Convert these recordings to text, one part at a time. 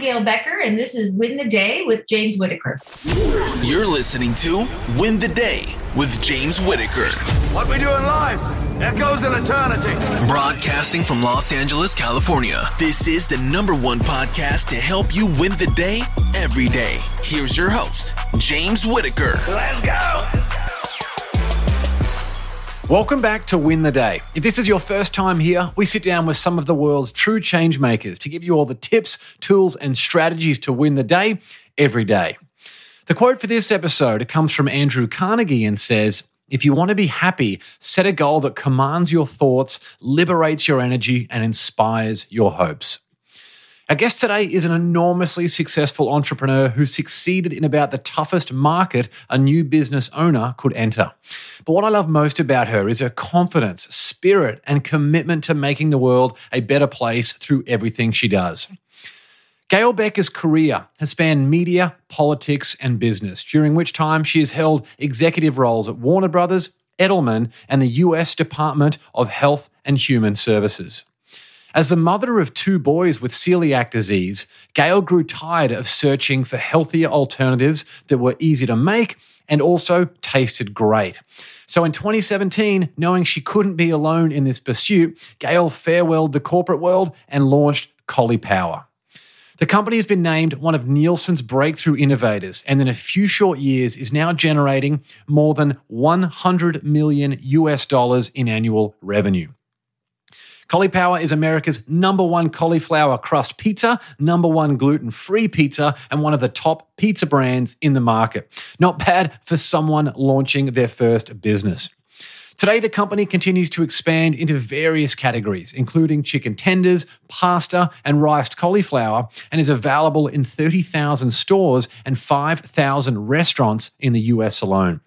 Gail Becker, and this is Win the Day with James Whitaker. You're listening to Win the Day with James Whitaker. What we do in life echoes in eternity. Broadcasting from Los Angeles, California. This is the number one podcast to help you win the day every day. Here's your host, James Whitaker. Let's go. Welcome back to Win the Day. If this is your first time here, we sit down with some of the world's true change makers to give you all the tips, tools, and strategies to win the day every day. The quote for this episode comes from Andrew Carnegie and says, if you want to be happy, set a goal that commands your thoughts, liberates your energy, and inspires your hopes. Our guest today is an enormously successful entrepreneur who succeeded in about the toughest market a new business owner could enter. But what I love most about her is her confidence, spirit, and commitment to making the world a better place through everything she does. Gail Becker's career has spanned media, politics, and business, during which time she has held executive roles at Warner Brothers, Edelman, and the US Department of Health and Human Services. As the mother of two boys with celiac disease, Gail grew tired of searching for healthier alternatives that were easy to make and also tasted great. So in 2017, knowing she couldn't be alone in this pursuit, Gail farewelled the corporate world and launched Caulipower. The company has been named one of Nielsen's breakthrough innovators and in a few short years is now generating more than 100 million US dollars in annual revenue. Power is America's number one cauliflower crust pizza, number one gluten free pizza, and one of the top pizza brands in the market. Not bad for someone launching their first business. Today, the company continues to expand into various categories, including chicken tenders, pasta, and riced cauliflower, and is available in 30,000 stores and 5,000 restaurants in the US alone.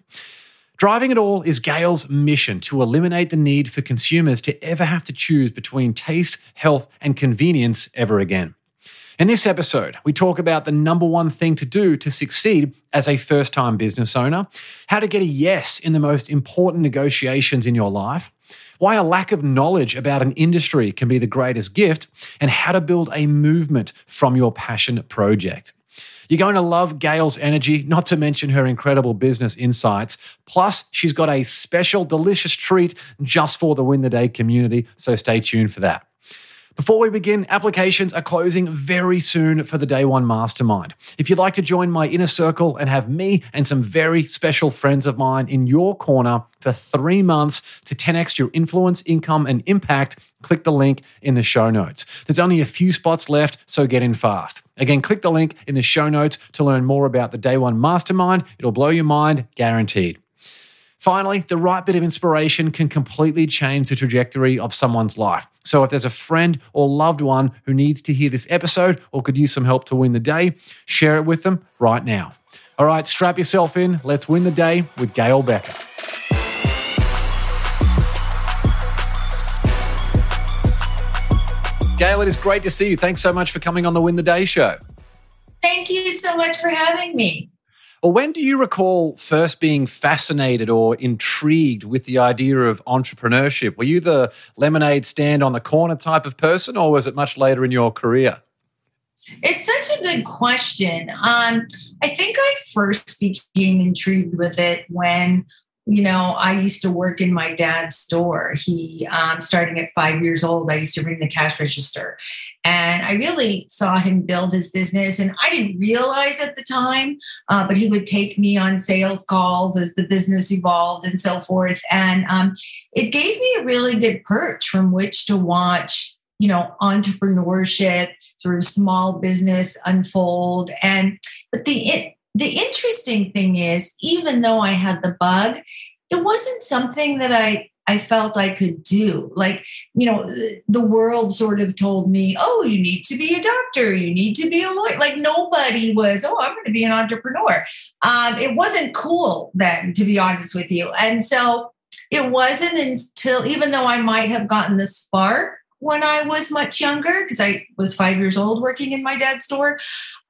Driving it all is Gail's mission to eliminate the need for consumers to ever have to choose between taste, health, and convenience ever again. In this episode, we talk about the number one thing to do to succeed as a first time business owner, how to get a yes in the most important negotiations in your life, why a lack of knowledge about an industry can be the greatest gift, and how to build a movement from your passion project. You're going to love Gail's energy, not to mention her incredible business insights. Plus, she's got a special, delicious treat just for the Win the Day community, so stay tuned for that. Before we begin, applications are closing very soon for the Day One Mastermind. If you'd like to join my inner circle and have me and some very special friends of mine in your corner for three months to 10x your influence, income, and impact, click the link in the show notes. There's only a few spots left, so get in fast. Again, click the link in the show notes to learn more about the Day One Mastermind. It'll blow your mind, guaranteed. Finally, the right bit of inspiration can completely change the trajectory of someone's life. So if there's a friend or loved one who needs to hear this episode or could use some help to win the day, share it with them right now. All right, strap yourself in. Let's win the day with Gail Becker. Gail, it is great to see you. Thanks so much for coming on the Win the Day show. Thank you so much for having me. Well, when do you recall first being fascinated or intrigued with the idea of entrepreneurship? Were you the lemonade stand on the corner type of person, or was it much later in your career? It's such a good question. Um, I think I first became intrigued with it when you know, I used to work in my dad's store. He, um, starting at five years old, I used to ring the cash register. And I really saw him build his business. And I didn't realize at the time, uh, but he would take me on sales calls as the business evolved and so forth. And um, it gave me a really good perch from which to watch, you know, entrepreneurship, sort of small business unfold. And, but the, the interesting thing is, even though I had the bug, it wasn't something that I I felt I could do. Like, you know, the world sort of told me, oh, you need to be a doctor, you need to be a lawyer. Like, nobody was, oh, I'm going to be an entrepreneur. Um, it wasn't cool then, to be honest with you. And so it wasn't until, even though I might have gotten the spark when I was much younger, because I was five years old working in my dad's store,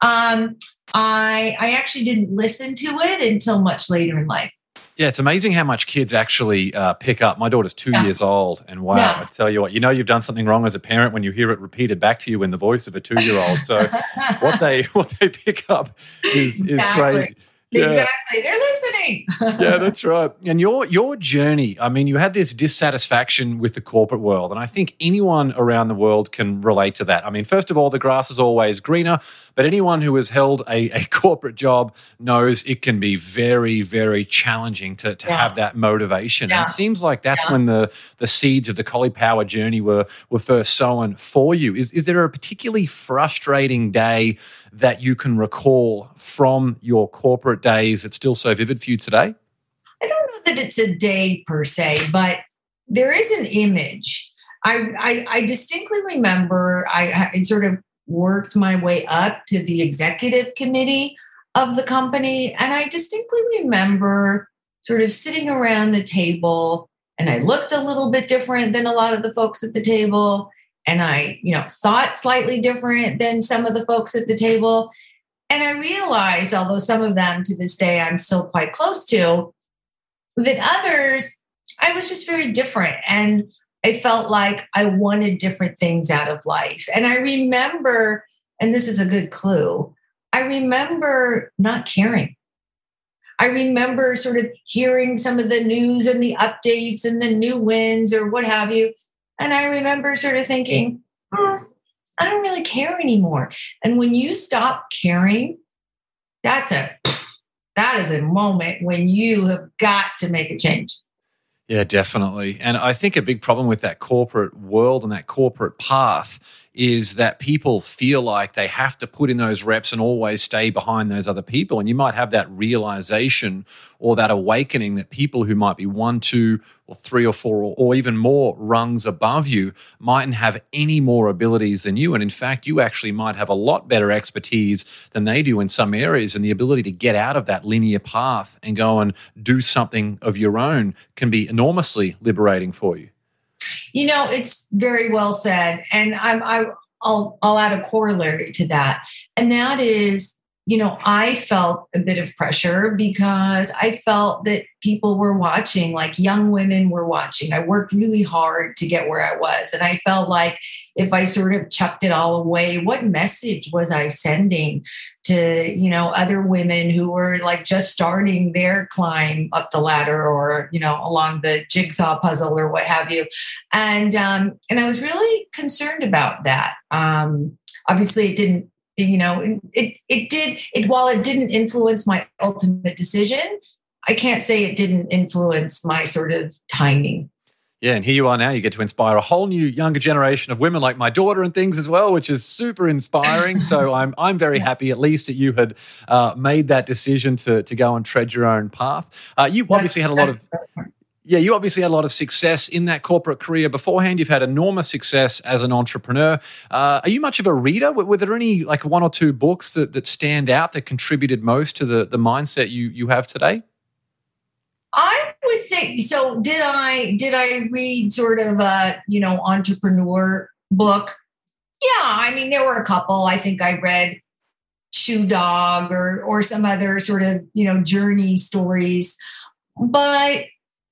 um, I I actually didn't listen to it until much later in life. Yeah, it's amazing how much kids actually uh, pick up. My daughter's two yeah. years old, and wow, yeah. I tell you what, you know you've done something wrong as a parent when you hear it repeated back to you in the voice of a two-year-old. So what they what they pick up is, exactly. is crazy. Yeah. Exactly. They're listening. yeah, that's right. And your your journey, I mean, you had this dissatisfaction with the corporate world, and I think anyone around the world can relate to that. I mean, first of all, the grass is always greener, but anyone who has held a, a corporate job knows it can be very, very challenging to, to yeah. have that motivation. Yeah. And it seems like that's when the the seeds of the Caulipower journey were were first sown for you. Is is there a particularly frustrating day? That you can recall from your corporate days that's still so vivid for you today? I don't know that it's a day per se, but there is an image. I, I, I distinctly remember I, I sort of worked my way up to the executive committee of the company. And I distinctly remember sort of sitting around the table and I looked a little bit different than a lot of the folks at the table and I, you know, thought slightly different than some of the folks at the table. And I realized, although some of them to this day I'm still quite close to, that others, I was just very different. And I felt like I wanted different things out of life. And I remember, and this is a good clue, I remember not caring. I remember sort of hearing some of the news and the updates and the new wins or what have you. And I remember sort of thinking, oh, I don't really care anymore. And when you stop caring, that's a that is a moment when you have got to make a change. Yeah, definitely. And I think a big problem with that corporate world and that corporate path is that people feel like they have to put in those reps and always stay behind those other people. And you might have that realization or that awakening that people who might be one, two, or three or four, or, or even more rungs above you mightn't have any more abilities than you. And in fact, you actually might have a lot better expertise than they do in some areas. And the ability to get out of that linear path and go and do something of your own can be enormously liberating for you. You know, it's very well said, and I'm I, I'll I'll add a corollary to that, and that is you know, I felt a bit of pressure because I felt that people were watching, like young women were watching. I worked really hard to get where I was. And I felt like if I sort of chucked it all away, what message was I sending to, you know, other women who were like just starting their climb up the ladder or, you know, along the jigsaw puzzle or what have you. And um, and I was really concerned about that. Um, obviously it didn't you know it it did it while it didn't influence my ultimate decision i can't say it didn't influence my sort of timing yeah, and here you are now. You get to inspire a whole new younger generation of women like my daughter and things as well, which is super inspiring. so I'm I'm very happy at least that you had uh, made that decision to to go and tread your own path. Uh, you obviously had a lot of yeah, you obviously had a lot of success in that corporate career beforehand. You've had enormous success as an entrepreneur. Uh, are you much of a reader? Were, were, there any like one or two books that, that stand out that contributed most to the, the mindset you you have today? I would say so. Did I did I read sort of a you know entrepreneur book? Yeah, I mean there were a couple. I think I read Shoe Dog or or some other sort of you know journey stories, but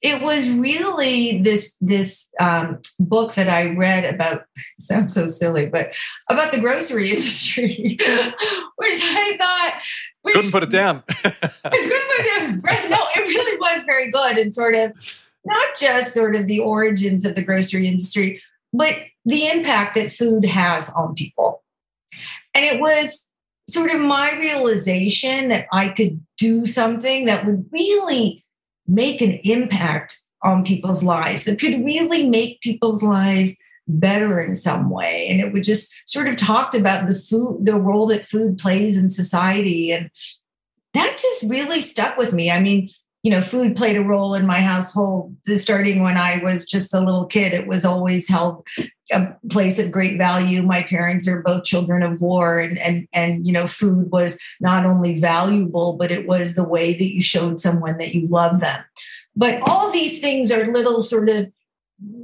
it was really this this um, book that I read about. Sounds so silly, but about the grocery industry, which I thought which, couldn't put it down. Couldn't put it down. No, it really was very good, and sort of not just sort of the origins of the grocery industry, but the impact that food has on people. And it was sort of my realization that I could do something that would really make an impact on people's lives that could really make people's lives better in some way. And it would just sort of talked about the food the role that food plays in society. And that just really stuck with me. I mean you know food played a role in my household. Starting when i was just a little kid it was always held a place of great value. My parents are both children of war and and and you know food was not only valuable but it was the way that you showed someone that you love them. But all these things are little sort of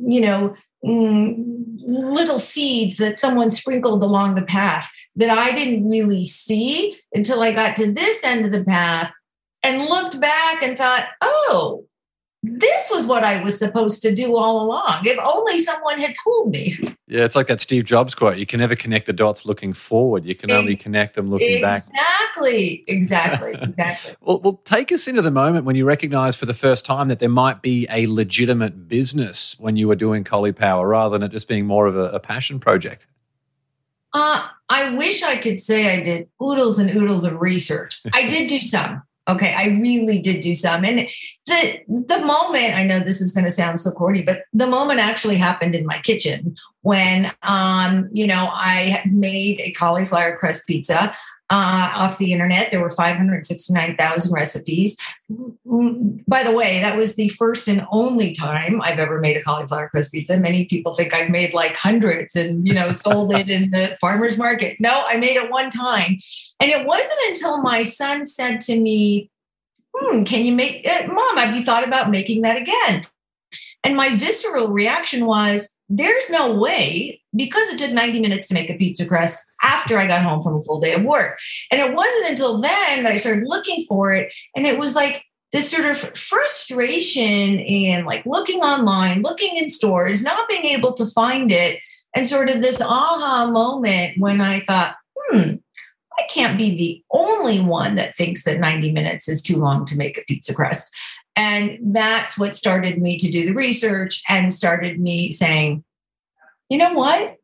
you know mm, little seeds that someone sprinkled along the path that i didn't really see until i got to this end of the path and looked back and thought, oh, this was what I was supposed to do all along. If only someone had told me. Yeah, it's like that Steve Jobs quote. You can never connect the dots looking forward. You can only connect them looking back. Exactly. Exactly. Exactly. well, well, take us into the moment when you recognize for the first time that there might be a legitimate business when you were doing Caulipower rather than it just being more of a, a passion project. Uh, I wish I could say I did oodles and oodles of research. I did do some. Okay, I really did do some. And the the moment, I know this is to sound so corny, but the moment actually happened in my kitchen when um, you know, I made a cauliflower crust pizza uh, off the internet. There were 569,000 recipes. By the way, that was the first and only time I've ever made a cauliflower crust pizza. Many people think I've made like hundreds and, you know, sold it in the farmer's market. No, I made it one time. And it wasn't until my son said to me, hmm, can you make it? Mom, have you thought about making that again? And my visceral reaction was, there's no way because it took 90 minutes to make a pizza crust after I got home from a full day of work. And it wasn't until then that I started looking for it. And it was like this sort of frustration and like looking online, looking in stores, not being able to find it. And sort of this aha moment when I thought, hmm, I can't be the only one that thinks that 90 minutes is too long to make a pizza crust. And that's what started me to do the research and started me saying, you know what?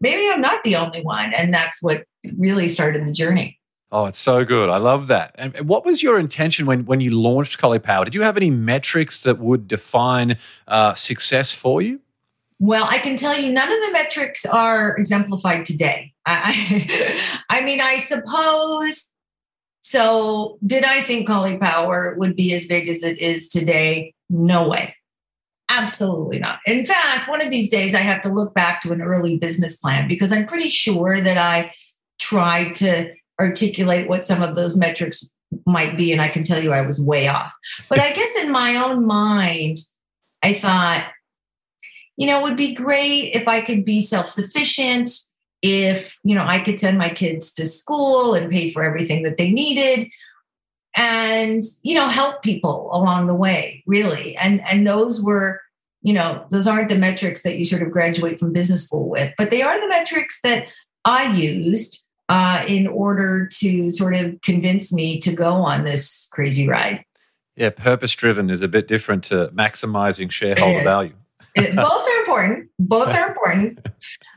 Maybe I'm not the only one. And that's what really started the journey. Oh, it's so good. I love that. And what was your intention when, when you launched Caulipower? Did you have any metrics that would define uh, success for you? Well, I can tell you none of the metrics are exemplified today. I, I mean, I suppose so did I think Caulipower would be as big as it is today? No way. Absolutely not. In fact, one of these days I have to look back to an early business plan because I'm pretty sure that I tried to articulate what some of those metrics might be. And I can tell you I was way off. But I guess in my own mind, I thought, you know, it would be great if I could be self sufficient if you know i could send my kids to school and pay for everything that they needed and you know help people along the way really. And and those were you know those aren't the metrics that you sort of graduate from business school with but they are the metrics that i used uh, in order to sort of convince me to go on this crazy ride. Yeah purpose driven is a bit different to maximizing shareholder value. Both are important. Both are important,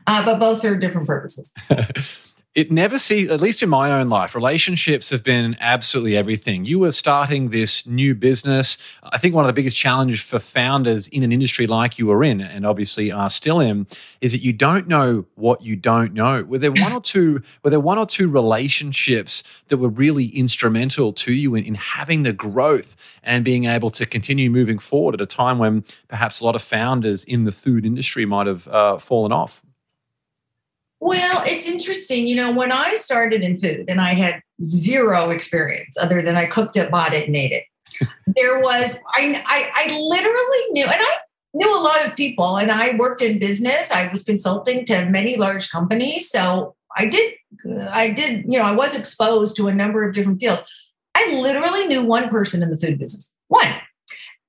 uh, but both serve different purposes. it never sees, at least in my own life, relationships have been absolutely everything. You were starting this new business. I think one of the biggest challenges for founders in an industry like you were in, and obviously are still in, is that you don't know what you don't know. Were there one or two, were there one or two relationships that were really instrumental to you in, in having the growth and being able to continue moving forward at a time when perhaps a lot of founders in the food industry might have uh, fallen off? Well, it's interesting. You know, when I started in food and I had zero experience other than I cooked it, bought it, and ate it, there was, I, I, I literally knew, and I knew a lot of people and I worked in business. I was consulting to many large companies. So I did, I did, you know, I was exposed to a number of different fields. I literally knew one person in the food business, one.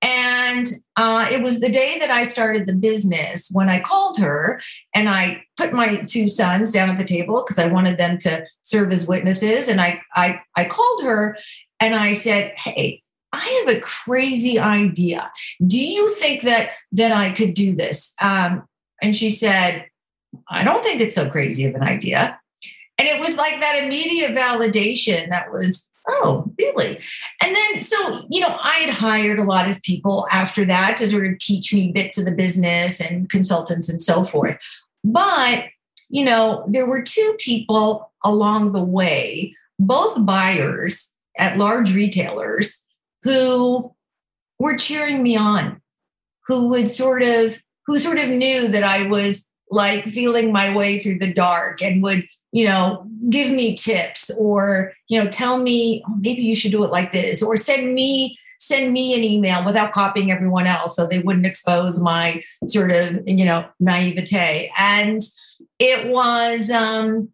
And uh, it was the day that I started the business when I called her and I put my two sons down at the table because I wanted them to serve as witnesses. And I, I, I called her and I said, Hey, I have a crazy idea. Do you think that that I could do this? Um, and she said, I don't think it's so crazy of an idea. And it was like that immediate validation that was oh, really? And then, so, you know, I had hired a lot of people after that to sort of teach me bits of the business and consultants and so forth. But, you know, there were two people along the way, both buyers at large retailers who were cheering me on, who would sort of, who sort of knew that I was like feeling my way through the dark and would you know, give me tips or, you know, tell me oh, maybe you should do it like this or send me send me an email without copying everyone else so they wouldn't expose my sort of, you know, naivete. And it was um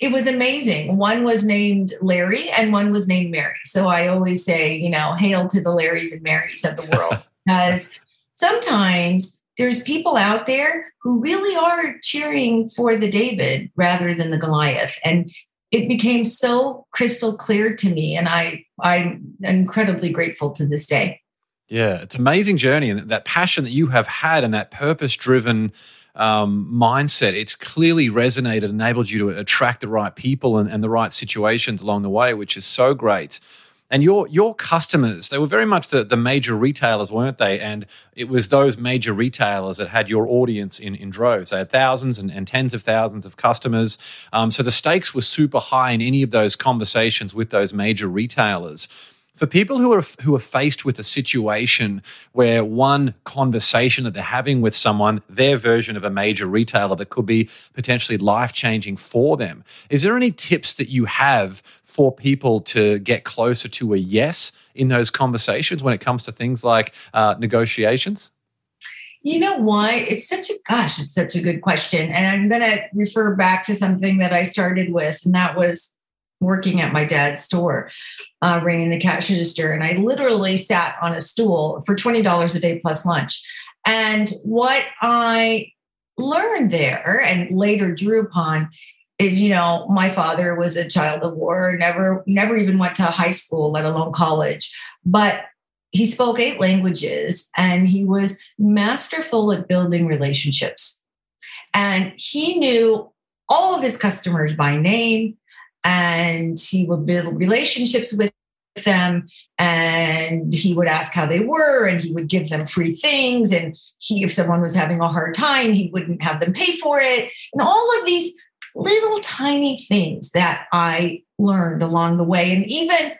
it was amazing. One was named Larry and one was named Mary. So I always say, you know, hail to the Larrys and Marys of the world because sometimes there's people out there who really are cheering for the David rather than the Goliath. And it became so crystal clear to me. And I, I'm incredibly grateful to this day. Yeah, it's an amazing journey. And that passion that you have had and that purpose driven um, mindset, it's clearly resonated, enabled you to attract the right people and, and the right situations along the way, which is so great. And your your customers, they were very much the, the major retailers, weren't they? And it was those major retailers that had your audience in, in droves. They had thousands and, and tens of thousands of customers. Um, so the stakes were super high in any of those conversations with those major retailers for people who are who are faced with a situation where one conversation that they're having with someone their version of a major retailer that could be potentially life changing for them is there any tips that you have for people to get closer to a yes in those conversations when it comes to things like uh, negotiations you know why? It's such a gosh, it's such a good question. And I'm going to refer back to something that I started with, and that was working at my dad's store, uh, ringing the cash register. And I literally sat on a stool for $20 a day plus lunch. And what I learned there and later drew upon is you know my father was a child of war never never even went to high school let alone college. But he spoke eight languages and he was masterful at building relationships. And he knew all of his customers by name and he would build relationships with them and he would ask how they were and he would give them free things and he if someone was having a hard time he wouldn't have them pay for it. And all of these little tiny things that i learned along the way. And even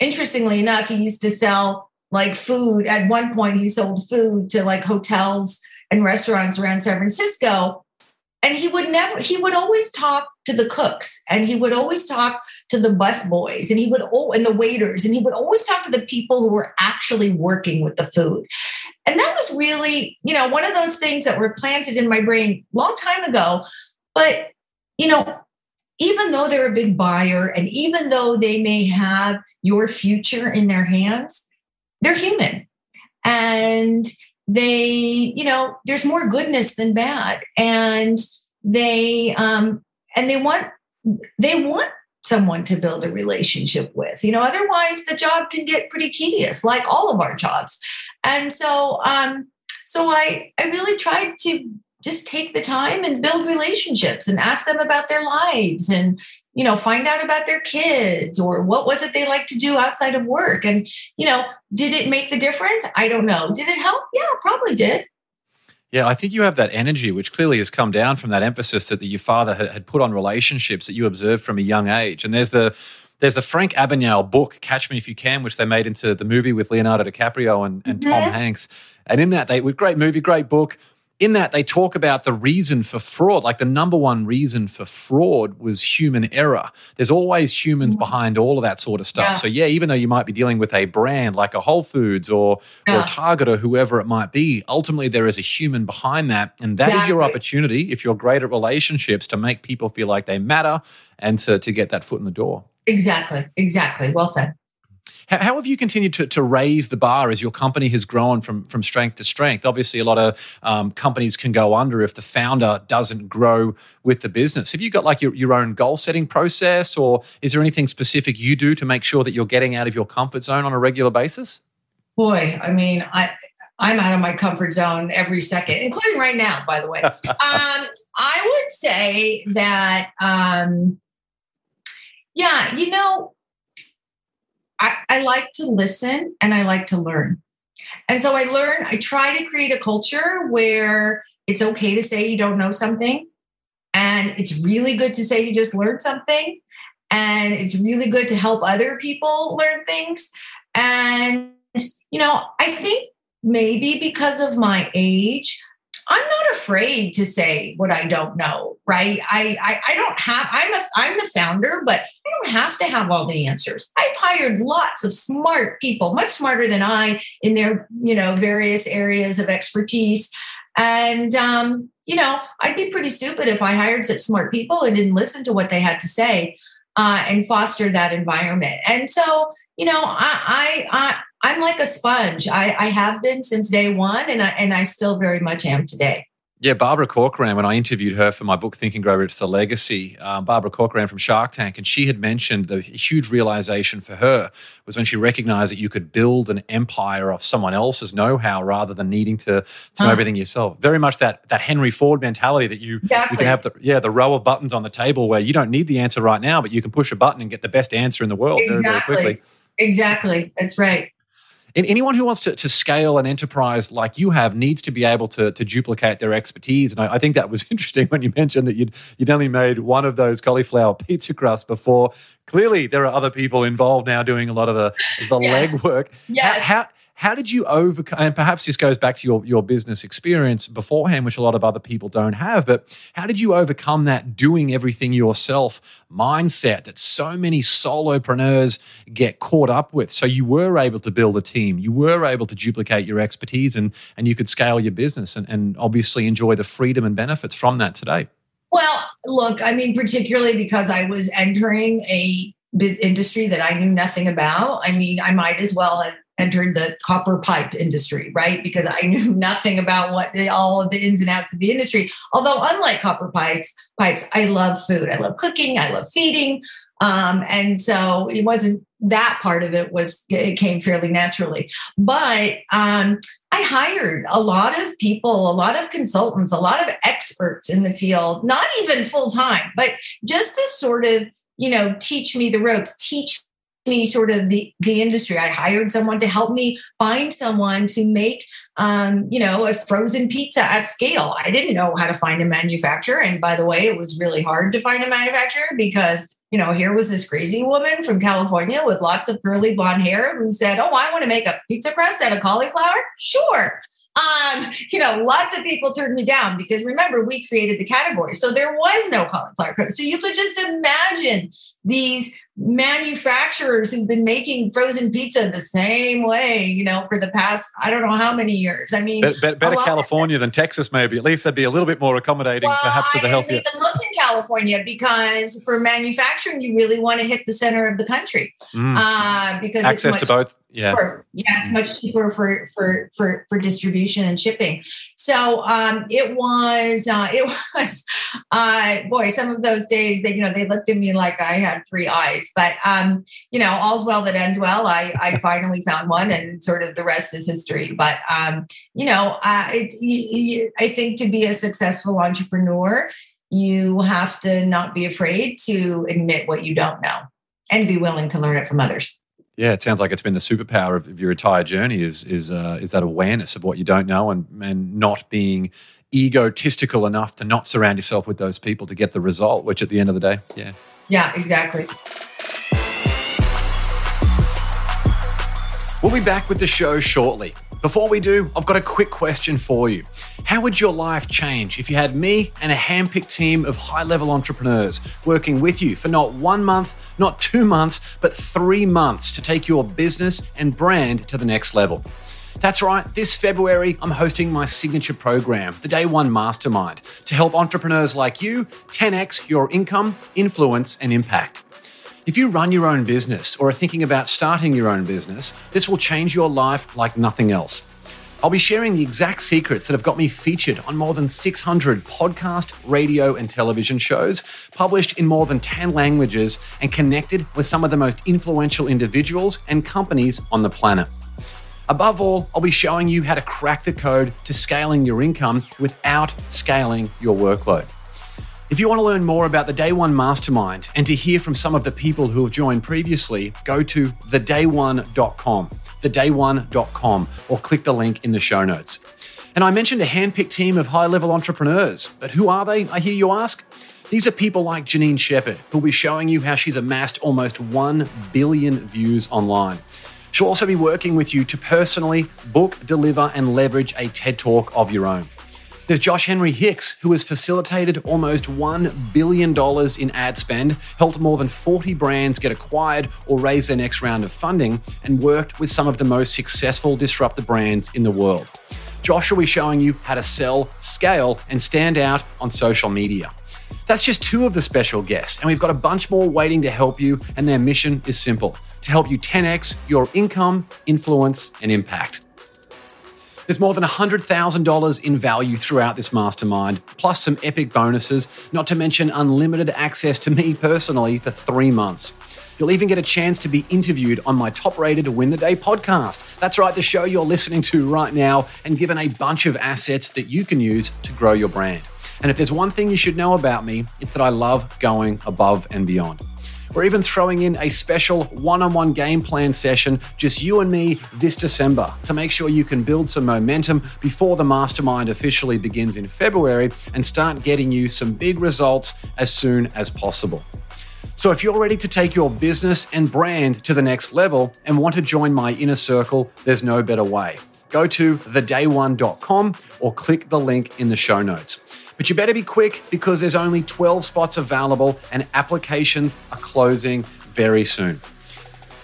interestingly enough he used to sell like food. At one point he sold food to like hotels and restaurants around san francisco. And he would never he would always talk to the cooks and he would always talk to the bus boys and he would oh and the waiters and he would always talk to the people who were actually working with the food. And that was really you know one of those things that were planted in my brain a long time ago. But you know even though they're a big buyer and even though they may have your future in their hands they're human. And they you know there's more goodness than bad. And they um and they want they want someone to build a relationship with. You know otherwise the job can get pretty tedious like all of our jobs. And so um so i i really tried to just take the time and build relationships and ask them about their lives and you know find out about their kids or what was it they like to do outside of work and you know did it make the difference i don't know did it help yeah probably did yeah, I think you have that energy, which clearly has come down from that emphasis that, that your father had, had put on relationships that you observed from a young age. And there's the there's the Frank Abagnale book, Catch Me If You Can, which they made into the movie with Leonardo DiCaprio and, and mm-hmm. Tom Hanks. And in that, they were great movie, great book in that they talk about the reason for fraud like the number one reason for fraud was human error there's always humans mm-hmm. behind all of that sort of stuff yeah. so yeah even though you might be dealing with a brand like a whole foods or yeah. or target or whoever it might be ultimately there is a human behind that and that exactly. is your opportunity if you're great at relationships to make people feel like they matter and to, to get that foot in the door exactly exactly well said how, have you continued to, to raise the bar as your company has grown from, from strength to strength? Obviously, a lot of um, companies can go under if the founder doesn't grow with the business. Have you got like your, your own goal setting process, or is there anything specific you do to make sure that you're getting out of your comfort zone on a regular basis? Boy, I mean, I, I'm out of my comfort zone every second, including right now, by the way. um, I would say that, um, yeah, you know, I, I like to listen and I like to learn. And so I learn, I try to create a culture where it's okay to say you don't know something. And it's really good to say you just learned something. And it's really good to help other people learn things. And, you know, I think maybe because of my age, I'm not afraid to say what I don't know, right? I, I, I don't have, I'm a, I'm the founder, but I don't have to have all the answers. I've hired lots of smart people, much smarter than I in their, you know, various areas of expertise. And, um, you know, I'd be pretty stupid if I hired such smart people and didn't listen to what they had to say uh, and foster that environment. And so, you know, I, I, I I'm like a sponge. I, I have been since day one, and I and I still very much am today. Yeah, Barbara Corcoran, when I interviewed her for my book, Think and Grow Rich, The Legacy, um, Barbara Corcoran from Shark Tank, and she had mentioned the huge realization for her was when she recognized that you could build an empire off someone else's know-how rather than needing to, to know everything yourself. Very much that that Henry Ford mentality that you, exactly. you can have the yeah the row of buttons on the table where you don't need the answer right now, but you can push a button and get the best answer in the world exactly. very, very quickly. Exactly. That's right. And anyone who wants to, to scale an enterprise like you have needs to be able to, to duplicate their expertise. And I, I, think that was interesting when you mentioned that you'd, you'd only made one of those cauliflower pizza crusts before. Clearly, there are other people involved now doing a lot of the, the yes. legwork. Yes. How, how, how did you overcome and perhaps this goes back to your, your business experience beforehand which a lot of other people don't have but how did you overcome that doing everything yourself mindset that so many solopreneurs get caught up with? So you were able to build a team you were able to duplicate your expertise and and you could scale your business and, and obviously enjoy the freedom and benefits from that today. Well look i mean particularly because i was entering a industry that i knew nothing about. I mean i might as well have entered the copper pipe industry, right? Because I knew nothing about what all of the ins and outs of the industry. Although, unlike copper pipes, pipes, I love food. I love cooking. I love feeding. Um, and so it wasn't that part of it was it came fairly naturally. But um, I hired a lot of people, a lot of consultants, a lot of experts in the field, not even full time, but just to sort of you know teach me the ropes, teach me sort of the the industry. I hired someone to help me find someone to make um, you know a frozen pizza at scale. I didn't know how to find a manufacturer, and by the way, it was really hard to find a manufacturer because you know here was this crazy woman from California with lots of curly blonde hair who said, "Oh, I want to make a pizza crust out of cauliflower." Sure. Um, you know, lots of people turned me down because remember, we created the category. So there was no cauliflower. So you could just imagine these manufacturers who've been making frozen pizza the same way, you know, for the past I don't know how many years. I mean, better, better California than Texas, maybe. At least they'd be a little bit more accommodating, well, perhaps for the healthier. I look in California because for manufacturing, you really want to hit the center of the country mm. uh, because access to both. Yeah, cheaper. yeah, it's much cheaper for for for for distribution and shipping. So um, it was uh, it was uh, boy, some of those days they you know they looked at me like I had three eyes but um, you know, all's well that ends well. I, I finally found one, and sort of the rest is history. But um, you know, I, I think to be a successful entrepreneur, you have to not be afraid to admit what you don't know and be willing to learn it from others. Yeah, it sounds like it's been the superpower of, of your entire journey is is uh, is that awareness of what you don't know and and not being egotistical enough to not surround yourself with those people to get the result. Which at the end of the day, yeah, yeah, exactly. We'll be back with the show shortly. Before we do, I've got a quick question for you. How would your life change if you had me and a handpicked team of high level entrepreneurs working with you for not one month, not two months, but three months to take your business and brand to the next level? That's right, this February, I'm hosting my signature program, the Day One Mastermind, to help entrepreneurs like you 10x your income, influence, and impact. If you run your own business or are thinking about starting your own business, this will change your life like nothing else. I'll be sharing the exact secrets that have got me featured on more than 600 podcast, radio, and television shows, published in more than 10 languages, and connected with some of the most influential individuals and companies on the planet. Above all, I'll be showing you how to crack the code to scaling your income without scaling your workload. If you want to learn more about the Day One Mastermind and to hear from some of the people who have joined previously, go to thedayone.com, thedayone.com, or click the link in the show notes. And I mentioned a handpicked team of high level entrepreneurs, but who are they, I hear you ask? These are people like Janine Shepherd, who'll be showing you how she's amassed almost 1 billion views online. She'll also be working with you to personally book, deliver, and leverage a TED Talk of your own. There's Josh Henry Hicks, who has facilitated almost $1 billion in ad spend, helped more than 40 brands get acquired or raise their next round of funding, and worked with some of the most successful disruptor brands in the world. Josh will be showing you how to sell, scale, and stand out on social media. That's just two of the special guests, and we've got a bunch more waiting to help you, and their mission is simple to help you 10x your income, influence, and impact. There's more than $100,000 in value throughout this mastermind, plus some epic bonuses, not to mention unlimited access to me personally for three months. You'll even get a chance to be interviewed on my top rated Win the Day podcast. That's right, the show you're listening to right now, and given a bunch of assets that you can use to grow your brand. And if there's one thing you should know about me, it's that I love going above and beyond. We're even throwing in a special one on one game plan session, just you and me, this December, to make sure you can build some momentum before the mastermind officially begins in February and start getting you some big results as soon as possible. So, if you're ready to take your business and brand to the next level and want to join my inner circle, there's no better way. Go to thedayone.com or click the link in the show notes. But you better be quick because there's only 12 spots available and applications are closing very soon.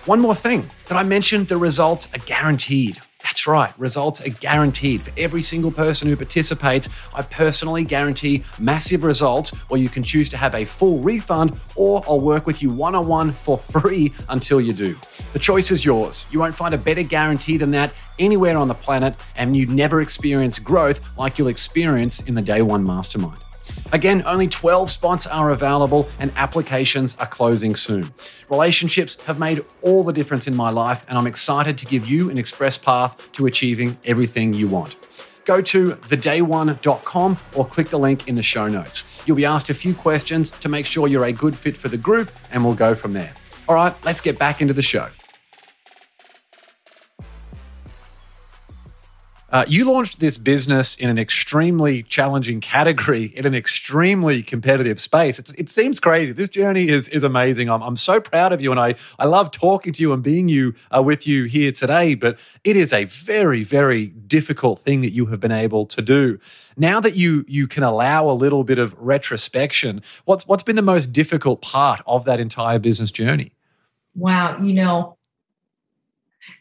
One more thing that I mentioned the results are guaranteed. That's right, results are guaranteed. For every single person who participates, I personally guarantee massive results where you can choose to have a full refund or I'll work with you one on one for free until you do. The choice is yours. You won't find a better guarantee than that anywhere on the planet, and you'd never experience growth like you'll experience in the day one mastermind. Again, only 12 spots are available and applications are closing soon. Relationships have made all the difference in my life, and I'm excited to give you an express path to achieving everything you want. Go to thedayone.com or click the link in the show notes. You'll be asked a few questions to make sure you're a good fit for the group, and we'll go from there. All right, let's get back into the show. Uh, you launched this business in an extremely challenging category in an extremely competitive space. It's, it seems crazy. This journey is is amazing. I'm, I'm so proud of you, and I I love talking to you and being you uh, with you here today. But it is a very very difficult thing that you have been able to do. Now that you you can allow a little bit of retrospection, what's what's been the most difficult part of that entire business journey? Wow, you know,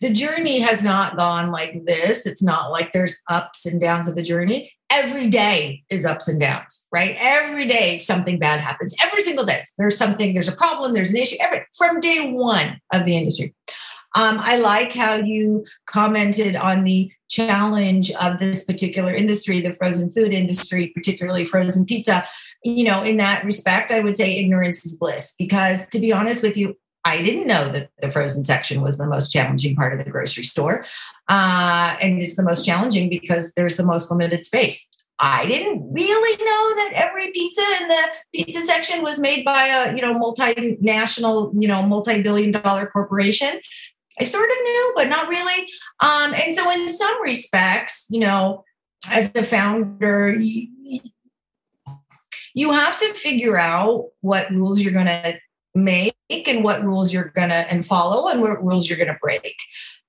the journey has not gone like this. It's not like there's ups and downs of the journey. Every day is ups and downs, right? Every day something bad happens. Every single day there's something, there's a problem, there's an issue. Every from day one of the industry. Um, I like how you commented on the challenge of this particular industry, the frozen food industry, particularly frozen pizza. You know, in that respect, I would say ignorance is bliss because to be honest with you, I didn't know that the frozen section was the most challenging part of the grocery store. Uh, and it's the most challenging because there's the most limited space. I didn't really know that every pizza in the pizza section was made by a you know multinational you know multi-billion dollar corporation. I sort of knew, but not really. Um, and so, in some respects, you know, as the founder, you, you have to figure out what rules you're going to make and what rules you're gonna and follow and what rules you're gonna break.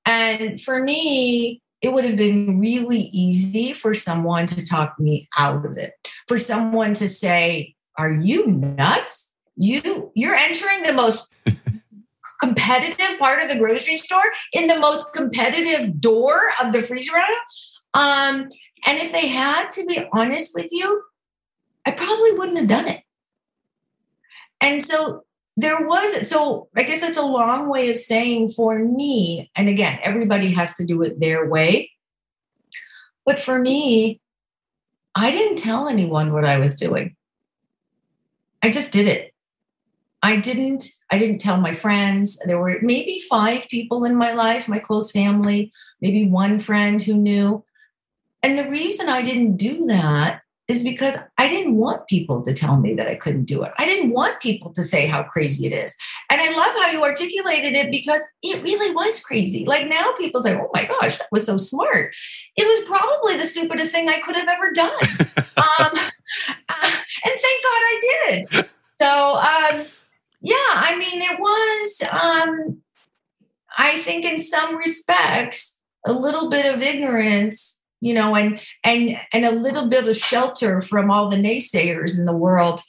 And for me, it would have been really easy for someone to talk me out of it. For someone to say, "Are you nuts? You you're entering the most competitive part of the grocery store in the most competitive door of the freezer aisle." Um, and if they had to be honest with you, I probably wouldn't have done it. And so there was so i guess it's a long way of saying for me and again everybody has to do it their way. But for me i didn't tell anyone what i was doing. I just did it. I didn't i didn't tell my friends. There were maybe five people in my life my close family maybe one friend who knew. And the reason i didn't do that is because I didn't want people to tell me that I couldn't do it. I didn't want people to say how crazy it is. And I love how you articulated it because it really was crazy. Like now people say, oh my gosh, that was so smart. It was probably the stupidest thing I could have ever done. um, uh, and thank God I did. So, um, yeah, I mean, it was, um, I think in some respects, a little bit of ignorance you know, and and and a little bit of shelter from all the naysayers in the world.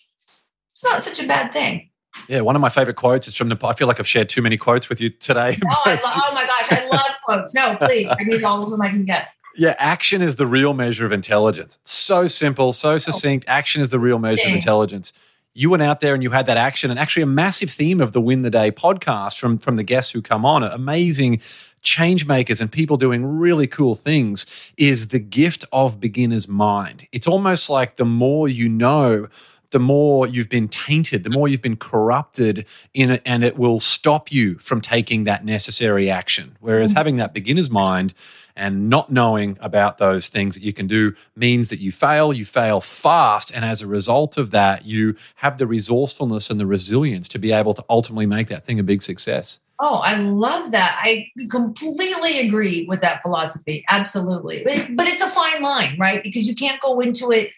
It's not such a bad thing. Yeah, one of my favorite quotes is from the. I feel like I've shared too many quotes with you today. Oh, I lo- oh my gosh, I love quotes. No, please, I need all of them I can get. Yeah, action is the real measure of intelligence. So simple, so oh. succinct. Action is the real measure of intelligence. You went out there and you had that action, and actually a massive theme of the Win the Day podcast from from the guests who come on, amazing change makers and people doing really cool things is the gift of beginner's mind. It's almost like the more you know, the more you've been tainted, the more you've been corrupted in it, and it will stop you from taking that necessary action. Whereas mm. having that beginner's mind and not knowing about those things that you can do means that you fail, you fail fast. And as a result of that, you have the resourcefulness and the resilience to be able to ultimately make that thing a big success. Oh, I love that. I completely agree with that philosophy. Absolutely. But, it's a fine line, right? Because you can't go into it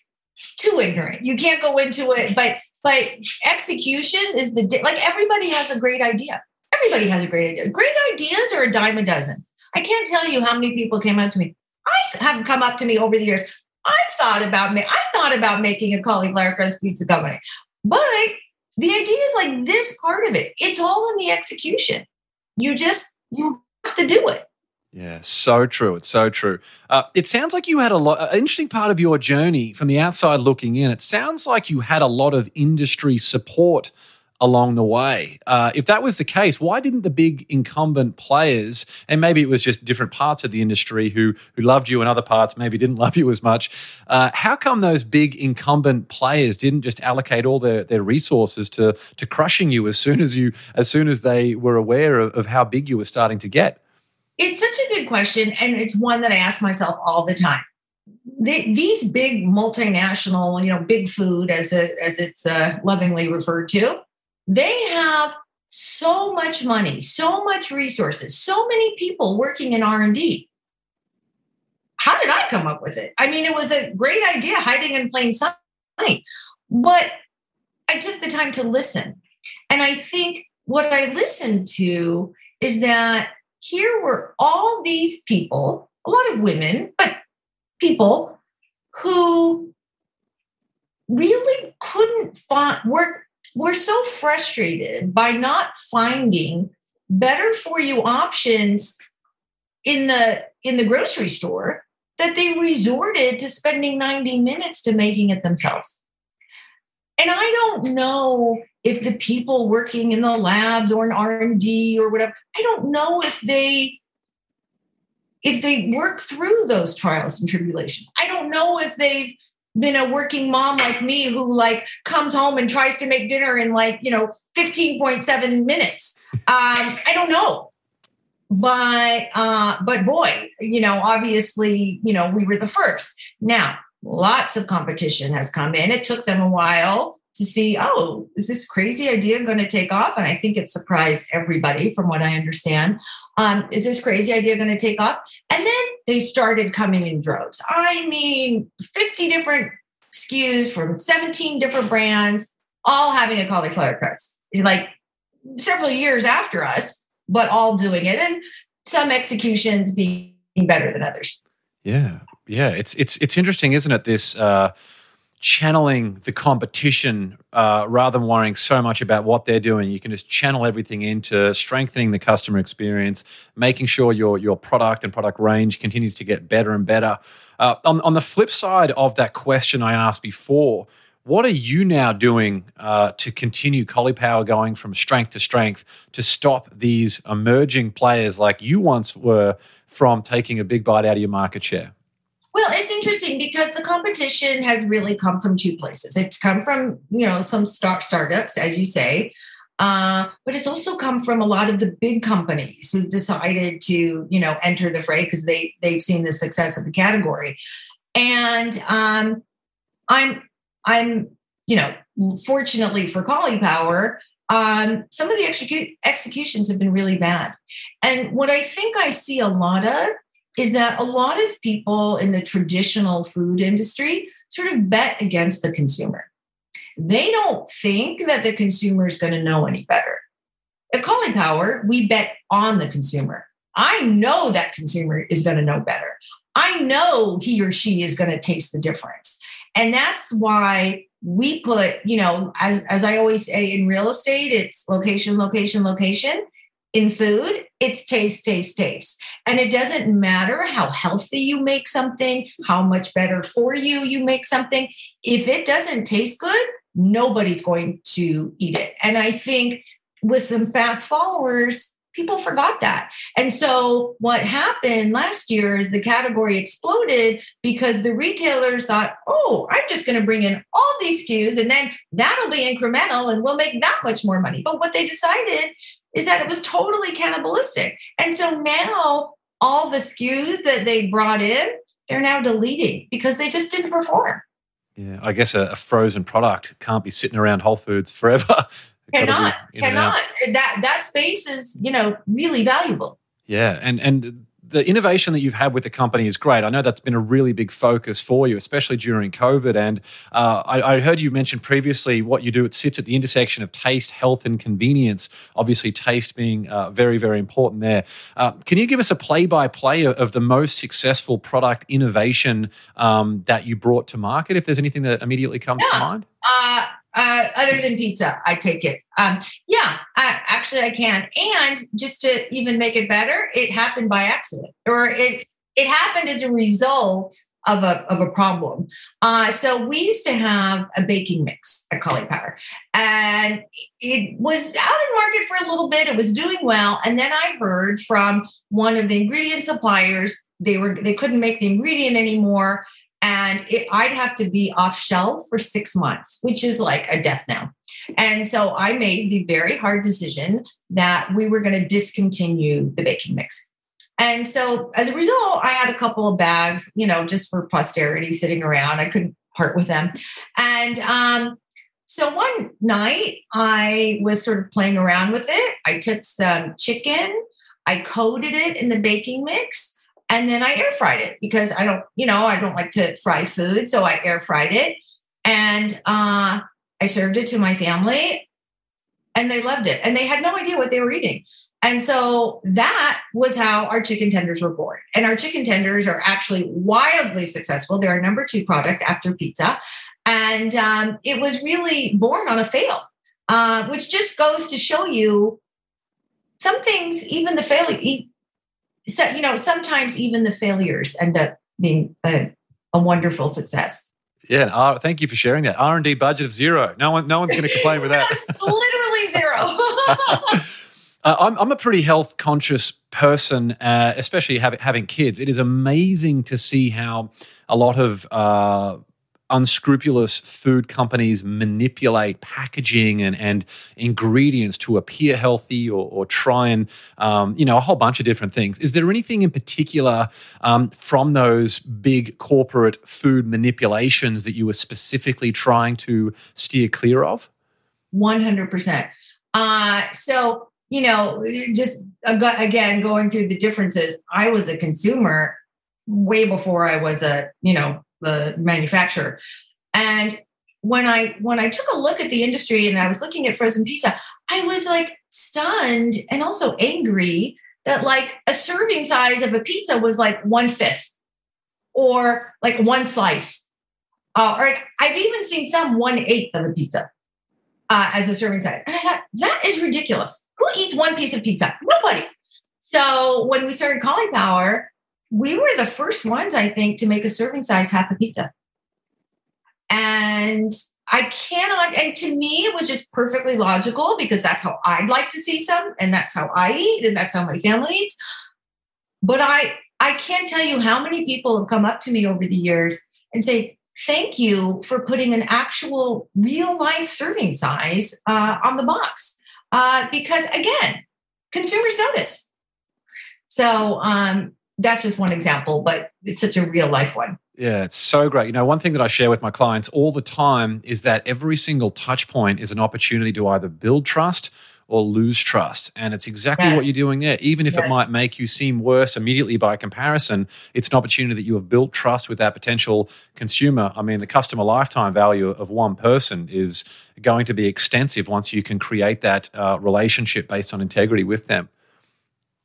too ignorant. You can't go into it, but but execution is the like everybody has a great idea. Everybody has a great idea. Great ideas are a dime a dozen. I can't tell you how many people came up to me. I have come up to me over the years. I've thought about ma- I thought about making a cauliflower crust pizza company, but the idea is like this part of it. It's all in the execution. You just you have to do it. Yeah, so true. It's so true. Uh, it sounds like you had a lot. An interesting part of your journey from the outside looking in. It sounds like you had a lot of industry support along the way. Uh, if that was the case, why didn't the big incumbent players, and maybe it was just different parts of the industry who who loved you and other parts maybe didn't love you as much? Uh, how come those big incumbent players didn't just allocate all their, their resources to to crushing you as soon as you as soon as they were aware of, of how big you were starting to get? It's such a good question, and it's one that I ask myself all the time. These big multinational, you know, big food, as as it's uh, lovingly referred to, they have so much money, so much resources, so many people working in R and D. How did I come up with it? I mean, it was a great idea, hiding in plain sight, but I took the time to listen, and I think what I listened to is that here were all these people, a lot of women, but people who really couldn't find were were so frustrated by not finding better for you options in the in the grocery store that they resorted to spending 90 minutes to making it themselves. And I don't know if the people working in the labs or in R&D or whatever, I don't know if they if they work through those trials and tribulations. I don't know if they've been a working mom like me who like comes home and tries to make dinner in like, you know, 15.7 minutes. Um, I don't know. But uh, but boy, you know, obviously, you know, we were the first. Now, lots of competition has come in. It took them a while to see, oh, is this crazy idea going to take off? And I think it surprised everybody, from what I understand. Um, is this crazy idea going to take off? And then they started coming in droves. I mean, 50 different SKUs from 17 different brands, all having a cauliflower crust, like several years after us, but all doing it. And some executions being better than others. Yeah, yeah. It's it's it's interesting, isn't it? This uh, channeling the competition uh, rather than worrying so much about what they're doing. You can just channel everything into strengthening the customer experience, making sure your your product and product range continues to get better and better. Uh, on on the flip side of that question I asked before. What are you now doing uh, to continue Caulipower going from strength to strength to stop these emerging players like you once were from taking a big bite out of your market share? Well, it's interesting because the competition has really come from two places. It's come from, you know, some start startups, as you say, uh, but it's also come from a lot of the big companies who've decided to, you know, enter the fray because they they've seen the success of the category. And um, I'm I'm, you know, fortunately for Caulipower, um, some of the execute executions have been really bad. And what I think I see a lot of is that a lot of people in the traditional food industry sort of bet against the consumer. They don't think that the consumer is going to know any better. At Caulipower, we bet on the consumer. I know that consumer is going to know better. I know he or she is going to taste the difference. And that's why we put, you know, as, as I always say in real estate, it's location, location, location. In food, it's taste, taste, taste. And it doesn't matter how healthy you make something, how much better for you you make something. If it doesn't taste good, nobody's going to eat it. And I think with some fast followers, people forgot that. And so what happened last year is the category exploded because the retailers thought, oh, I'm just going to bring in all these SKUs and then that'll be incremental and we'll make that much more money. But what they decided is that it was totally cannibalistic. And so now all the SKUs that they brought in, they're now deleting because they just didn't perform. Yeah, I guess a, a frozen product can't be sitting around Whole Foods forever. cannot cannot that that space is you know really valuable yeah and and the innovation that you've had with the company is great. I know that's been a really big focus for you, especially during COVID. And uh, I, I, heard you mention previously what you do. It sits at the intersection of taste, health, and convenience. Obviously, taste being uh, very, very important there. Uh, can you give us a play-by-play of the most successful product innovation um, that you brought to market? If there's anything that immediately comes yeah. to mind. Uh, other than pizza, I take it. Um, yeah, I, actually, I can. And just to even make it better, it happened by accident, or it it happened as a result of a of a problem. Uh, so we used to have a baking mix at Caulipower, and it was out in market for a little bit. It was doing well, and then I heard from one of the ingredient suppliers they were they couldn't make the ingredient anymore and it, I'd have to be off shelf for six months, which is like a death now. And so I made the very hard decision that we were going to discontinue the baking mix. And so as a result, I had a couple of bags, you know, just for posterity sitting around. I couldn't part with them. And um, so one night I was sort of playing around with it. I took some chicken, I coated it in the baking mix and then I air fried it because I don't, you know, I don't like to fry food. So I air fried it and uh, I served it to my family and they loved it. And they had no idea what they were eating. And so that was how our chicken tenders were born. And our chicken tenders are actually wildly successful. They're our number two product after pizza. And um, it was really born on a fail, uh, which just goes to show you some things, even the fail, so you know sometimes even the failures end up being a, a wonderful success. Yeah uh, thank you for sharing that. R&d budget of zero. No one no one's going to complain with that. Literally zero. Uh, I'm, I'm, a pretty health conscious person, uh, especially having, having kids. It is amazing to see how a lot of uh, unscrupulous food companies manipulate packaging and, and ingredients to appear healthy or, or try and, um, you know, a whole bunch of different things. Is there anything in particular um, from those big corporate food manipulations that you were specifically trying to steer clear of? 100%. Uh, so, you know, just again, going through the differences, I was a consumer way before I was a, you know, the manufacturer. And when I when I took a look at the industry and I was looking at frozen pizza, I was like stunned and also angry that like a serving size of a pizza was like one fifth or like one slice. Uh, or I've even seen some one eighth of a pizza uh, as a serving size. And I thought, that is ridiculous. Who eats one piece of pizza? Nobody. So when we started Caulipower, we were the first ones, I think, to make a serving size half a pizza. And I cannot, and to me, it was just perfectly logical because that's how I'd like to see some, and that's how I eat, and that's how my family eats. But I, I can't tell you how many people have come up to me over the years and say, "Thank you for putting an actual, real life serving size uh, on the box," uh, because again, consumers notice. So um, that's just one example, but it's such a real life one. Yeah, it's so great. You know, one thing that I share with my clients all the time is that every single touch point is an opportunity to either build trust or lose trust. And it's exactly yes. what you're doing there. Even if yes. it might make you seem worse immediately by comparison, it's an opportunity that you have built trust with that potential consumer. I mean, the customer lifetime value of one person is going to be extensive once you can create that uh, relationship based on integrity with them.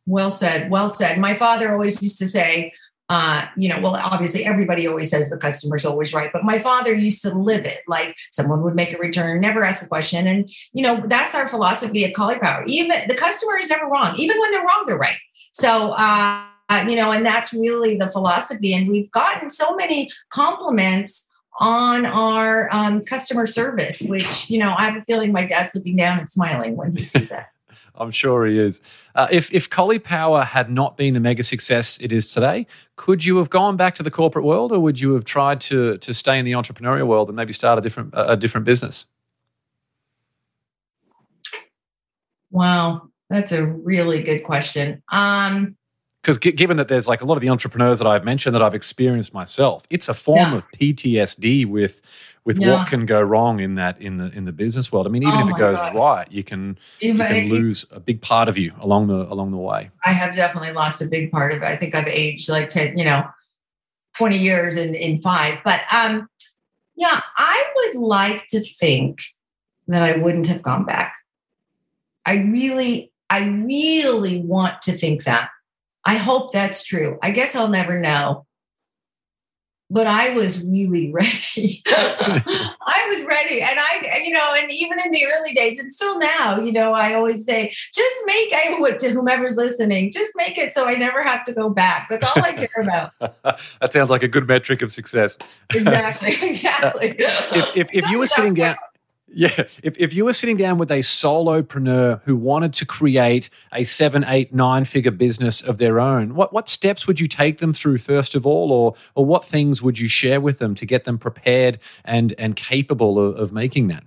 Well said. Well said. My father always used to say, uh, you know, well, obviously everybody always says the customer's always right, but my father used to live it. Like someone would make a return, never ask a question. And, you know, that's our philosophy at Power. Even the customer is never wrong. Even when they're wrong, they're right. So, uh, you know, and that's really the philosophy. And we've gotten so many compliments on our um, customer service, which, you know, I have a feeling my dad's looking down and smiling when he sees that. I'm sure he is. Uh, if if Caulipower had not been the mega success it is today, could you have gone back to the corporate world, or would you have tried to to stay in the entrepreneurial world and maybe start a different a different business? Wow, that's a really good question. Um, because given that there's like a lot of the entrepreneurs that I've mentioned that I've experienced myself, it's a form yeah. of PTSD with with yeah. what can go wrong in that in the in the business world. I mean, even oh if it goes God. right, you can even, you can lose a big part of you along the along the way. I have definitely lost a big part of it. I think I've aged like ten, you know, twenty years in in five. But um, yeah, I would like to think that I wouldn't have gone back. I really, I really want to think that. I hope that's true. I guess I'll never know but I was really ready. I was ready. And I, you know, and even in the early days and still now, you know, I always say, just make I would to whomever's listening, just make it so I never have to go back. That's all I care about. that sounds like a good metric of success. exactly. Exactly. if, if, if you were sitting down, yeah. If, if you were sitting down with a solopreneur who wanted to create a seven, eight, nine figure business of their own, what, what steps would you take them through first of all, or, or what things would you share with them to get them prepared and, and capable of, of making that?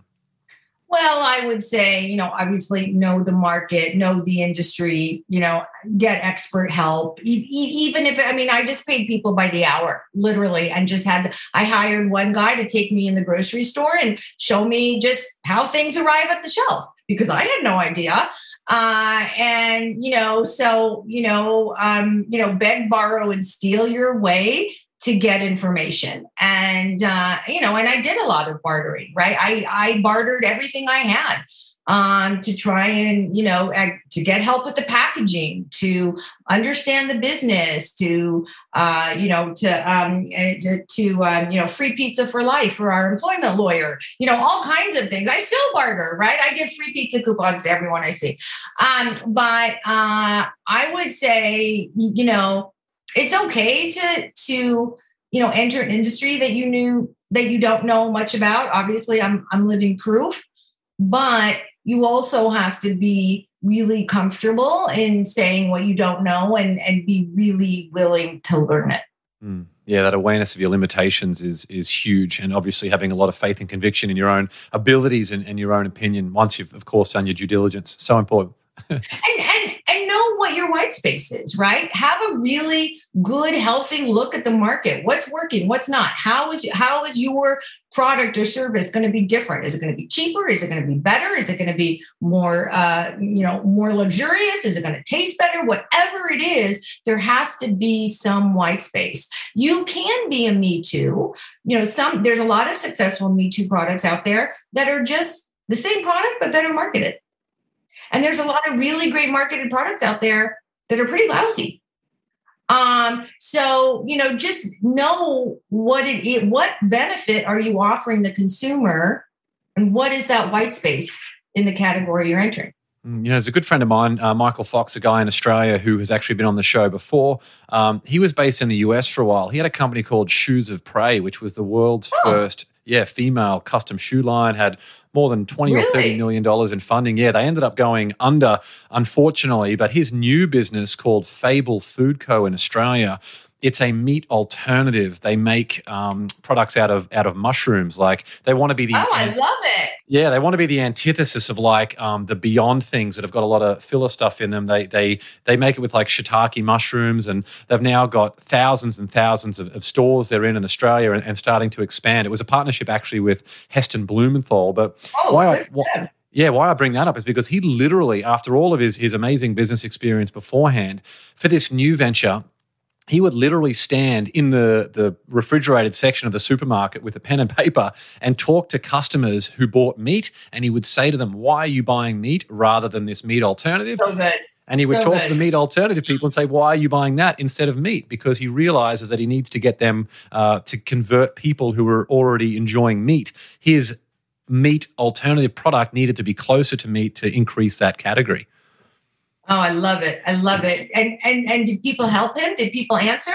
Well, I would say, you know, obviously know the market, know the industry, you know, get expert help. Even if, I mean, I just paid people by the hour, literally, and just had, I hired one guy to take me in the grocery store and show me just how things arrive at the shelf because I had no idea. Uh, and, you know, so, you know, um, you know, beg, borrow, and steal your way to get information. And uh, you know and i did a lot of bartering right? I i bartered everything i had um, to try and you know to get help with the packaging to understand the business to uh, you know to um, eh, to, to um, you know free pizza for life for our employment lawyer you know all kinds of things. I still barter right? I give free pizza coupons to everyone i see. Um, but uh, i would say you know it's okay to to you know enter an industry that you knew that you don't know much about obviously i'm i'm living proof but you also have to be really comfortable in saying what you don't know and and be really willing to learn it mm. Yeah, that awareness of your limitations is is huge, and obviously having a lot of faith and conviction in your own abilities and, and your own opinion. Once you've, of course, done your due diligence, so important. and, and and know what your white space is, right? Have a really good, healthy look at the market. What's working? What's not? How is how is your product or service going to be different? Is it going to be cheaper? Is it going to be better? Is it going to be more, uh, you know, more luxurious? Is it going to taste better? Whatever it is, there has to be some white space. You can be a Me Too. You know, some there's a lot of successful Me Too products out there that are just the same product but better marketed. And there's a lot of really great marketed products out there that are pretty lousy. Um, so you know, just know what it is, what benefit are you offering the consumer, and what is that white space in the category you're entering. Mm, you know, there's a good friend of mine, uh, Michael Fox, a guy in Australia who has actually been on the show before. Um, he was based in the US for a while. He had a company called Shoes of Prey, which was the world's oh. first, yeah, female custom shoe line. Had more than 20 really? or 30 million dollars in funding. Yeah, they ended up going under, unfortunately. But his new business called Fable Food Co. in Australia it's a meat alternative. They make um, products out of out of mushrooms. Like they want to be the oh, I love it. Yeah, they want to be the antithesis of like um, the Beyond things that have got a lot of filler stuff in them. They they they make it with like shiitake mushrooms, and they've now got thousands and thousands of, of stores they're in in Australia and, and, starting to expand. It was a partnership actually with Heston Blumenthal. But oh, why? I, why yeah, why I bring that up is because he literally, after all of his his amazing business experience beforehand, for this new venture, he would literally stand in the, the refrigerated section of the supermarket with a pen and paper and talk to customers who bought meat. And he would say to them, Why are you buying meat rather than this meat alternative? So good. And he would So talk to the meat alternative people and say, "Why are you buying that instead of meat?" Because he realizes that he needs to get them uh, to convert people who are already enjoying meat. His meat alternative product needed to be closer to meat to increase that category. Oh, I love it. I love it. And and and did people help him? Did people answer?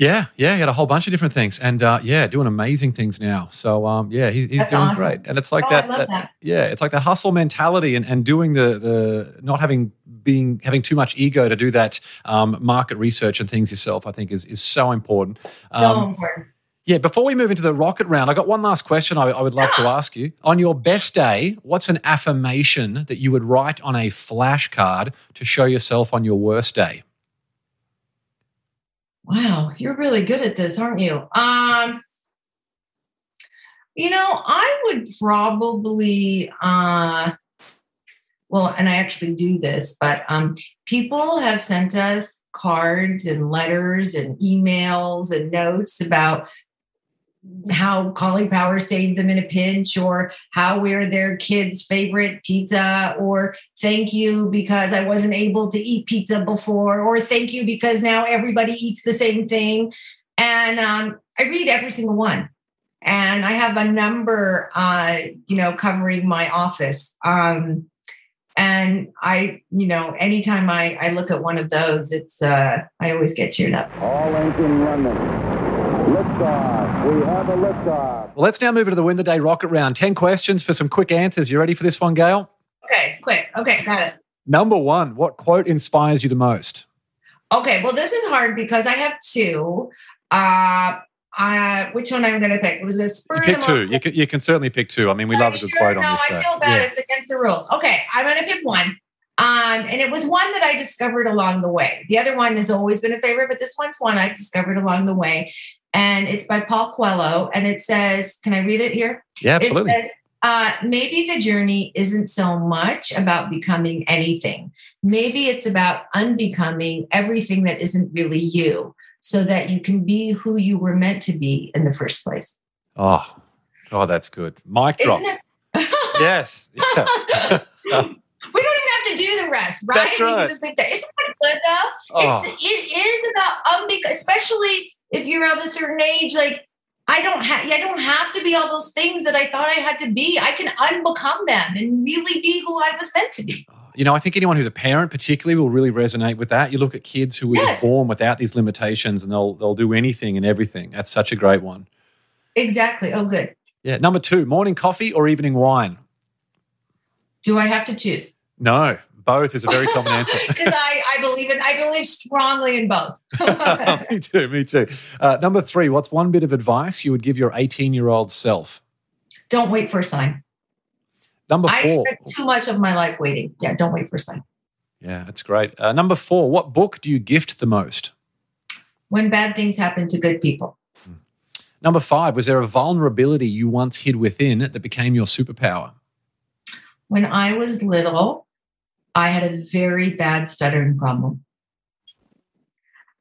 Yeah, yeah, he had a whole bunch of different things, and uh, yeah, doing amazing things now. So um, yeah, he, he's That's doing awesome. great, and it's like oh, that. I love that- that. yeah, it's like that hustle mentality, and, and doing the the not having being having too much ego to do that um, market research and things yourself. I think is is so important. So Um, important. Yeah, before we move into the rocket round, I got one last question I, I would love to ask you. On your best day, what's an affirmation that you would write on a flashcard to show yourself on your worst day? Wow, you're really good at this, aren't you? Um, you know, I would probably uh well, and I actually do this, but um people have sent us cards and letters and emails and notes about how Caulipower saved them in a pinch, or how we're their kids' favorite pizza, or thank you because I wasn't able to eat pizza before, or thank you because now everybody eats the same thing. And um, I read every single one. And I have a number, uh, you know, covering my office. Um, and I, you know, anytime I, I look at one of those, it's uh, I always get cheered up. All engine running. Liftoff. We have a liftoff. Well, let's now move into the win the day rocket round. 10 questions for some quick answers. You ready for this one, Gail? Okay, quick. Okay, got it. Number one, what quote inspires you the most? Okay, well, this is hard because I have two. Uh, uh, which one I'm going to pick? It was a spur You pick two. moment. You can, you can certainly pick two. I mean, we Are love a good sure? quote on no, this show. I feel bad. Yeah. It's against the rules. Okay, I'm going to pick one. Um, and it was one that I discovered along the way. The other one has always been a favorite, but this one's one I discovered along the way. And it's by Paul Coelho. And it says, Can I read it here? Yeah, absolutely. It says, uh, maybe the journey isn't so much about becoming anything. Maybe it's about unbecoming everything that isn't really you so that you can be who you were meant to be in the first place. oh, oh, that's good. Mic drop. Yes. Yeah. we don't even have to do the rest, right? That's We right. can just leave that. Isn't that good though? Oh. It's it is about unbecoming, especially if you're of a certain age, like I don't have I don't have to be all those things that I thought I had to be. I can unbecome them and really be who I was meant to be. You know, I think anyone who's a parent, particularly, will really resonate with that. You look at kids who were Yes. born without these limitations, and they'll they'll do anything and everything. That's such a great one. Exactly. Oh, good. Yeah. Number two, morning coffee or evening wine? Do I have to choose? No, both is a very common answer. Because I, I believe in I believe strongly in both. me too. Me too. Uh, number three, what's one bit of advice you would give your 18 year old self? don't wait for a sign. Number I four. spent too much of my life waiting. Yeah, don't wait for a sign. Yeah, that's great. Uh, number four, what book do you gift the most? When bad things happen to good people. Number five, was there a vulnerability you once hid within that became your superpower? When I was little, I had a very bad stuttering problem.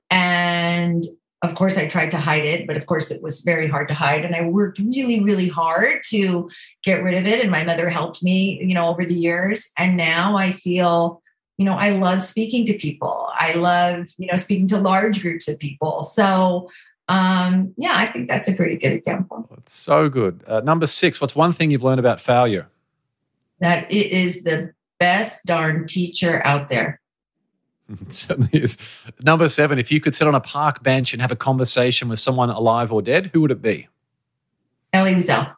And of course, I tried to hide it, but of course, it was very hard to hide. And I worked really, really hard to get rid of it. And my mother helped me, you know, over the years. And now I feel, you know, I love speaking to people. I love, you know, speaking to large groups of people. So, um, yeah, I think that's a pretty good example. It's so good. Uh, number six, what's one thing you've learned about failure? That it is the best darn teacher out there. It certainly is. Number seven, if you could sit on a park bench and have a conversation with someone alive or dead, who would it be? Elie Wiesel.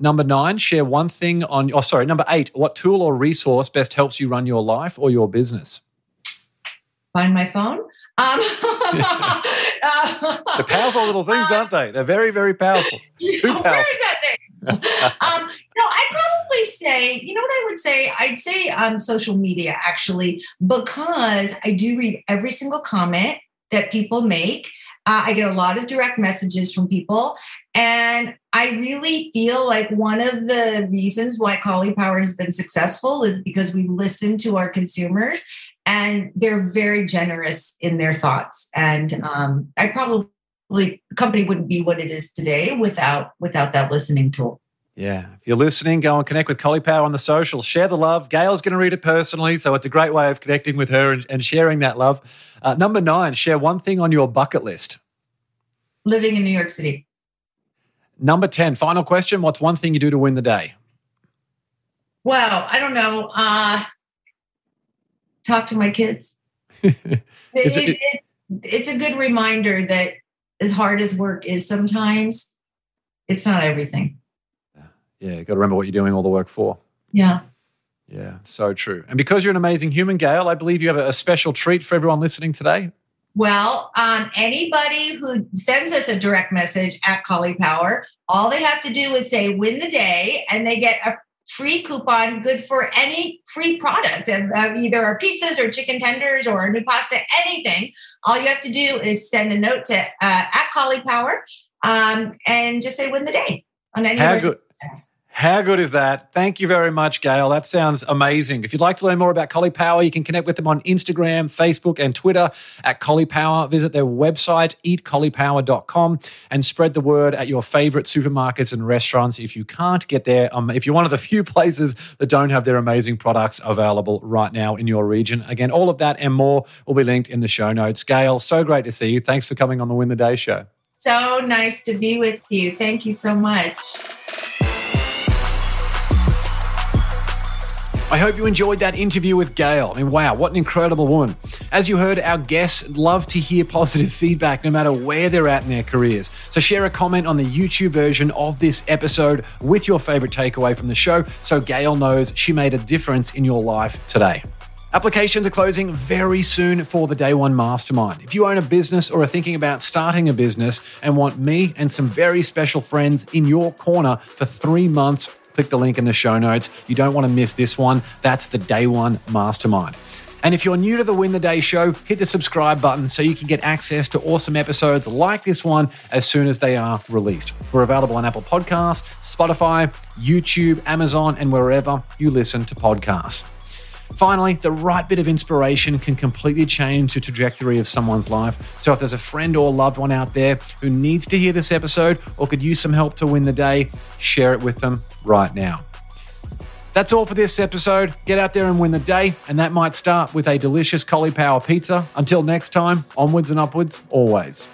Number nine, share one thing on, oh, sorry, number eight, what tool or resource best helps you run your life or your business? Find my phone. Um, They're powerful little things, aren't they? They're very, very powerful. Too powerful. Where is that thing? um, no, I'd probably say, you know what I would say? I'd say um, social media actually, because I do read every single comment that people make. Uh, I get a lot of direct messages from people. And I really feel like one of the reasons why Caulipower has been successful is because we listen to our consumers and they're very generous in their thoughts. And um, I probably the company wouldn't be what it is today without without that listening tool. Yeah. If you're listening, go and connect with Caulipower on the socials. Share the love. Gail's going to read it personally, so it's a great way of connecting with her and, and sharing that love. Uh, number nine, share one thing on your bucket list. Living in New York City. Number 10, final question. What's one thing you do to win the day? Well, I don't know. Uh, talk to my kids. It- it- it- it's a good reminder that as hard as work is sometimes, it's not everything. Yeah, got to remember what you're doing all the work for. Yeah. Yeah, so true. And because you're an amazing human, Gail, I believe you have a, special treat for everyone listening today. Well, um, anybody who sends us a direct message at Caulipower, all they have to do is say win the day and they get a free coupon good for any free product of, of either our pizzas or chicken tenders or a new pasta, anything. All you have to do is send a note to uh, at Caulipower um, and just say win the day on any of our How good is that? Thank you very much, Gail. That sounds amazing. If you'd like to learn more about Caulipower, you can connect with them on Instagram, Facebook, and Twitter at Caulipower. Visit their website, eatcaulipower.com, and spread the word at your favorite supermarkets and restaurants. If you can't get there, um, if you're one of the few places that don't have their amazing products available right now in your region, again, all of that and more will be linked in the show notes. Gail, so great to see you. Thanks for coming on the Win the Day show. So nice to be with you. Thank you so much. I hope you enjoyed that interview with Gail. I mean, wow, what an incredible woman. As you heard, our guests love to hear positive feedback no matter where they're at in their careers. So share a comment on the YouTube version of this episode with your favorite takeaway from the show so Gail knows she made a difference in your life today. Applications are closing very soon for the Day One Mastermind. If you own a business or are thinking about starting a business and want me and some very special friends in your corner for three months, click the link in the show notes. You don't want to miss this one. That's the Day One Mastermind. And if you're new to the Win the Day show, hit the subscribe button so you can get access to awesome episodes like this one as soon as they are released. We're available on Apple Podcasts, Spotify, YouTube, Amazon, and wherever you listen to podcasts. Finally, the right bit of inspiration can completely change the trajectory of someone's life. So if there's a friend or loved one out there who needs to hear this episode or could use some help to win the day, share it with them right now. That's all for this episode. Get out there and win the day, and that might start with a delicious Caulipower pizza. Until next time, onwards and upwards, always.